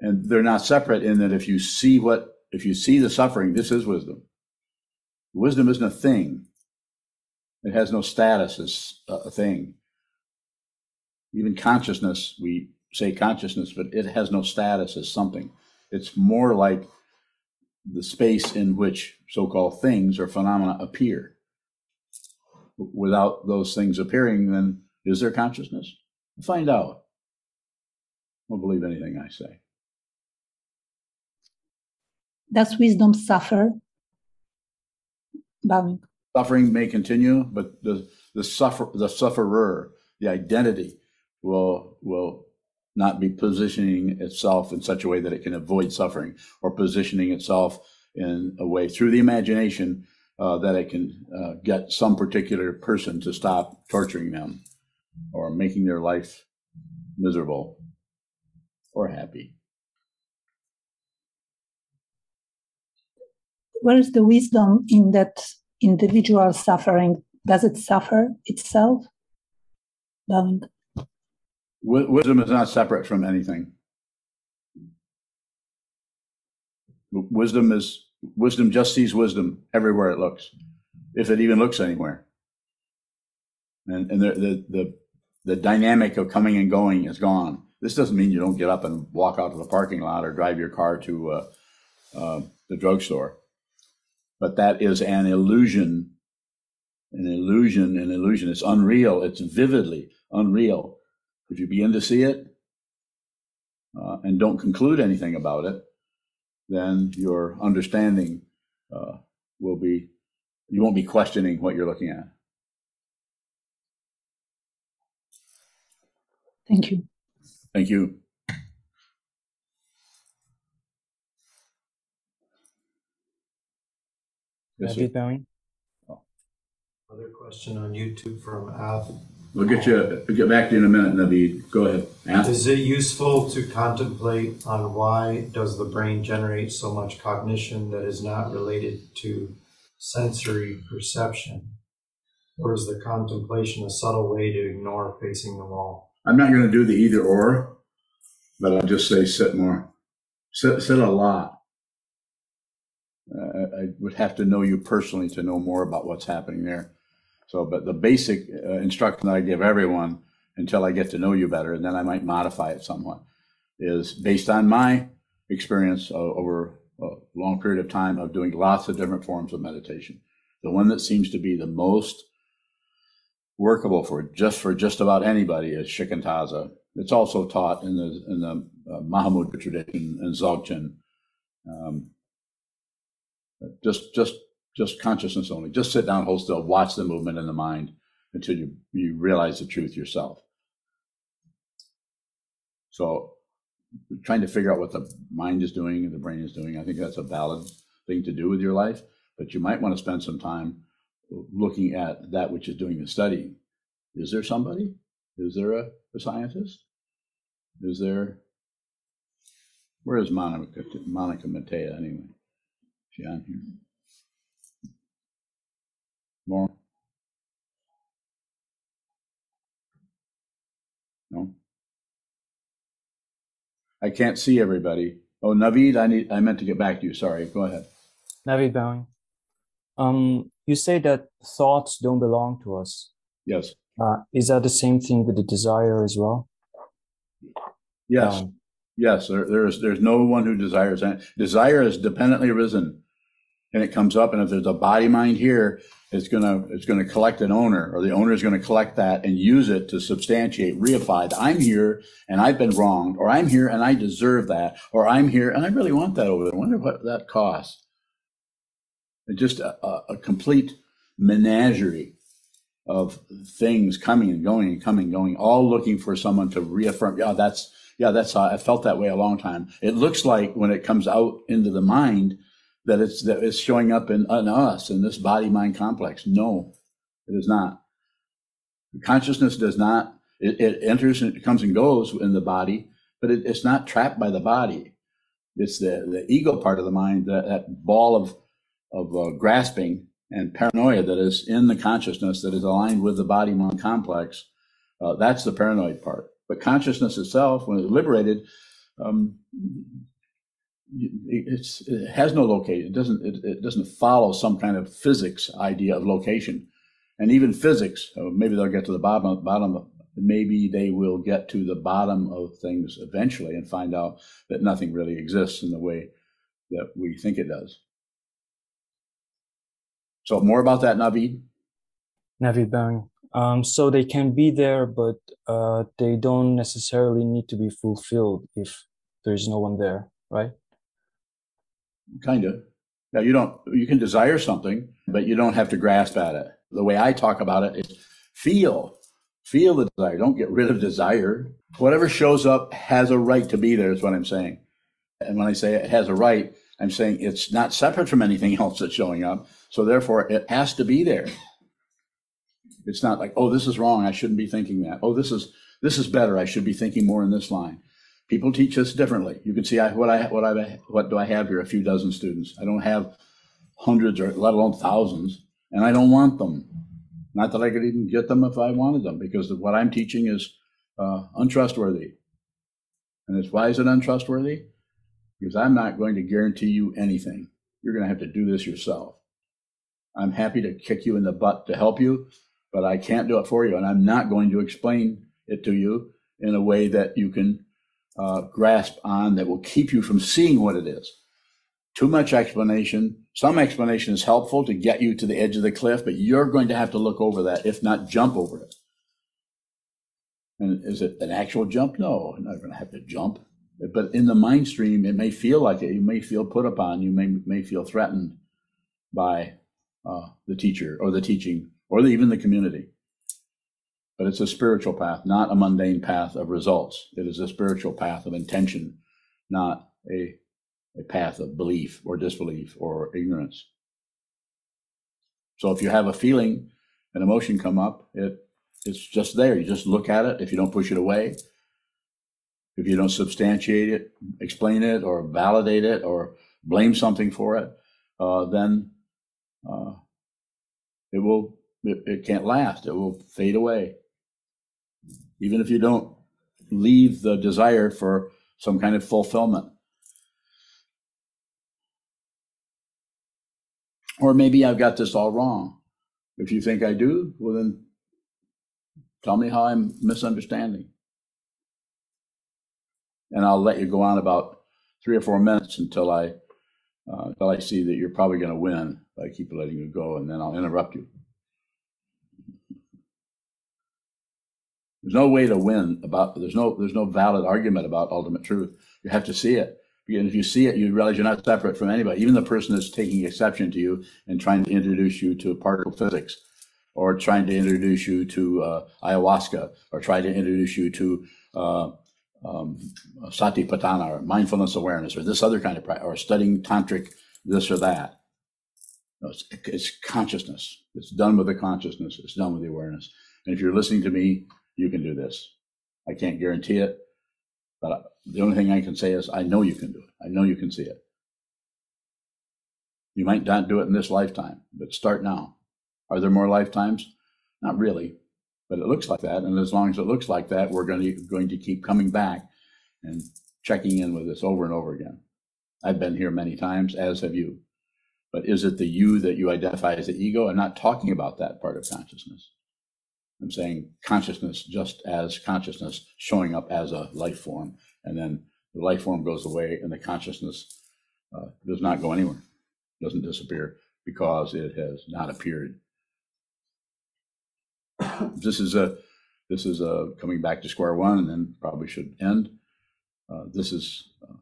and they're not separate in that if you see what, if you see the suffering, this is wisdom. Wisdom isn't a thing. It has no status as a thing. Even consciousness, we say consciousness, but it has no status as something. It's more like the space in which so-called things or phenomena appear. Without those things appearing, then is there consciousness? Find out. Don't believe anything I say. Does wisdom suffer? Bowing. Suffering may continue, but the, the suffer the sufferer, the identity, will will not be positioning itself in such a way that it can avoid suffering, or positioning itself in a way through the imagination uh, that it can uh, get some particular person to stop torturing them or making their life miserable or happy. Where is the wisdom in that individual suffering? Does it suffer itself? Bowing. Wisdom is not separate from anything. Wisdom is wisdom just sees wisdom everywhere it looks, if it even looks anywhere. And and the the the, the dynamic of coming and going is gone. This doesn't mean you don't get up and walk out to the parking lot or drive your car to uh, uh, the drugstore, but that is an illusion, an illusion, an illusion. It's unreal. It's vividly unreal. If you begin to see it uh, and don't conclude anything about it, then your understanding uh, will be, you won't be questioning what you're looking at. Thank you. Thank you. Yes, sir. Other question on YouTube from Av. We'll get you, we'll get back to you in a minute, Naveed. Go ahead. Ask. Is it useful to contemplate on why does the brain generate so much cognition that is not related to sensory perception? Or is the contemplation a subtle way to ignore facing the wall? I'm not going to do the either or, but I'll just say sit more. Sit, sit a lot. Uh, I I would have to know you personally to know more about what's happening there. So, but the basic uh, instruction that I give everyone until I get to know you better, and then I might modify it somewhat, is based on my experience uh, over a long period of time of doing lots of different forms of meditation. The one that seems to be the most workable for just for just about anybody is shikantaza. It's also taught in the in the uh, Mahamudra tradition and Dzogchen. Um, just just just consciousness only. Just sit down, hold still, watch the movement in the mind until you you realize the truth yourself. So, trying to figure out what the mind is doing and the brain is doing, I think that's a valid thing to do with your life. But you might want to spend some time looking at that which is doing the studying. Is there somebody? Is there a, a scientist? Is there? Where is Monica, Monica Matea anyway? Is she on here? More? No? I can't see everybody. Oh, Navid, I need. I meant to get back to you. Sorry. Go ahead. Navid bowing. Um, you say that thoughts don't belong to us. Yes. Uh, is that the same thing with the desire as well? Yes. Um, yes. There, there's there's no one who desires. Desire is dependently risen, and it comes up. And if there's a body mind here, it's gonna it's gonna collect an owner, or the owner is gonna collect that and use it to substantiate, reify. that I'm here and I've been wronged, or I'm here and I deserve that, or I'm here and I really want that over there. I wonder what that costs. It's just a, a, a complete menagerie of things coming and going and coming and going, all looking for someone to reaffirm. Yeah, that's yeah, that's how I felt that way a long time. It looks like when it comes out into the mind that it's that it's showing up in, in us in this body mind complex. No, it is not. Consciousness does not. It, it enters and it comes and goes in the body, but it, it's not trapped by the body. It's the the ego part of the mind, that, that ball of of uh, grasping and paranoia that is in the consciousness that is aligned with the body mind complex. Uh, that's the paranoid part. But consciousness itself, when it's liberated, um, it has no location. It doesn't. It, it, doesn't follow some kind of physics idea of location, and even physics. Uh, maybe they'll get to the bottom bottom maybe they will get to the bottom of things eventually and find out that nothing really exists in the way that we think it does. So more about that, Navid. Navid Bang. Um, so they can be there, but uh, they don't necessarily need to be fulfilled if there's no one there, right? Kind of. Now you don't. You can desire something, but you don't have to grasp at it. The way I talk about it is feel, feel the desire. Don't get rid of desire. Whatever shows up has a right to be there. Is what I'm saying. And when I say it has a right, I'm saying it's not separate from anything else that's showing up. So therefore, it has to be there. It's not like, oh, this is wrong. I shouldn't be thinking that. Oh, this is this is better. I should be thinking more in this line. People teach us differently. You can see I, what I what I what do I have here? A few dozen students. I don't have hundreds or let alone thousands, and I don't want them. Not that I could even get them if I wanted them, because what I'm teaching is uh, untrustworthy. And it's why is it untrustworthy? Because I'm not going to guarantee you anything. You're going to have to do this yourself. I'm happy to kick you in the butt to help you, but I can't do it for you. And I'm not going to explain it to you in a way that you can uh, grasp on that will keep you from seeing what it is. Too much explanation. Some explanation is helpful to get you to the edge of the cliff, but you're going to have to look over that, if not jump over it. And is it an actual jump? No, I'm not going to have to jump. But in the mind stream, it may feel like it. You may feel put upon. You may may feel threatened by uh, the teacher or the teaching or the, even the community. But it's a spiritual path, not a mundane path of results. It is a spiritual path of intention, not a, a path of belief or disbelief or ignorance. So if you have a feeling, an emotion come up, it it's just there. You just look at it. If you don't push it away, if you don't substantiate it, explain it, or validate it, or blame something for it, uh, then uh, it will it, it can't last. It will fade away. Even if you don't leave the desire for some kind of fulfillment. Or maybe I've got this all wrong. If you think I do, well, then tell me how I'm misunderstanding. And I'll let you go on about three or four minutes until I uh, until I see that you're probably going to win. I keep letting you go, and then I'll interrupt you. There's no way to win about. There's no. There's no valid argument about ultimate truth. You have to see it. And if you see it, you realize you're not separate from anybody. Even the person that's taking exception to you and trying to introduce you to particle physics, or trying to introduce you to uh, ayahuasca, or trying to introduce you to uh, um, satipatthana, or mindfulness awareness, or this other kind of practice, or studying tantric this or that. No, it's, it's consciousness. It's done with the consciousness. It's done with the awareness. And if you're listening to me, you can do this. I can't guarantee it, but the only thing I can say is I know you can do it. I know you can see it. You might not do it in this lifetime, but start now. Are there more lifetimes? Not really, but it looks like that. And as long as it looks like that, we're going to, going to keep coming back and checking in with this over and over again. I've been here many times, as have you. But is it the you that you identify as the ego? I'm not talking about that part of consciousness. I'm saying consciousness just as consciousness showing up as a life form, and then the life form goes away, and the consciousness uh, does not go anywhere, doesn't disappear because it has not appeared. this is a this is a coming back to square one, and then probably should end. Uh, this is uh,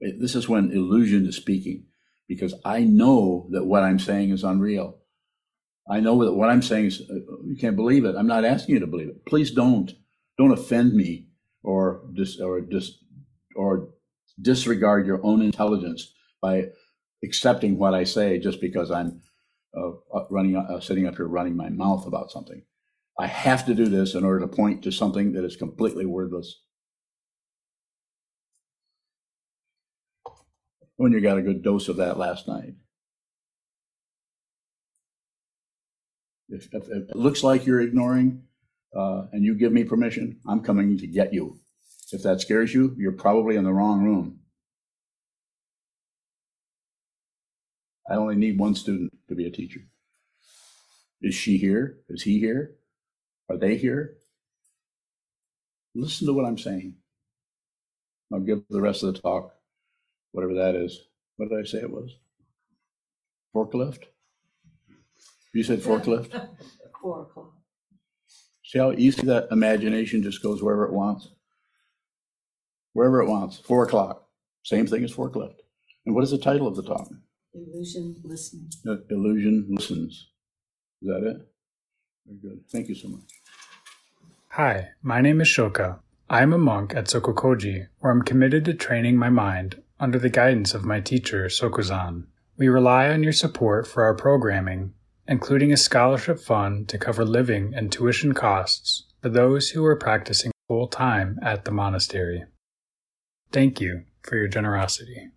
this is when illusion is speaking, because I know that what I'm saying is unreal. I know that what I'm saying is uh, you can't believe it. I'm not asking you to believe it. Please don't. Don't offend me or dis, or dis, or disregard your own intelligence by accepting what I say just because I'm uh, running uh, sitting up here running my mouth about something. I have to do this in order to point to something that is completely wordless. When you got a good dose of that last night. If, if, it looks like you're ignoring uh, and you give me permission, I'm coming to get you. If that scares you, you're probably in the wrong room. I only need one student to be a teacher. Is she here? Is he here? Are they here? Listen to what I'm saying. I'll give the rest of the talk, whatever that is. What did I say it was? Forklift? You said forklift? Four o'clock. See how easy that imagination just goes wherever it wants? Wherever it wants. Four o'clock. Same thing as forklift. And what is the title of the talk? Illusion listening. Uh, Illusion listens. Is that it? Very good. Thank you so much. Hi, my name is Shoka. I am a monk at Sokukoji, where I'm committed to training my mind under the guidance of my teacher, Sokuzan. We rely on your support for our programming, including a scholarship fund to cover living and tuition costs for those who are practicing full time at the monastery. Thank you for your generosity.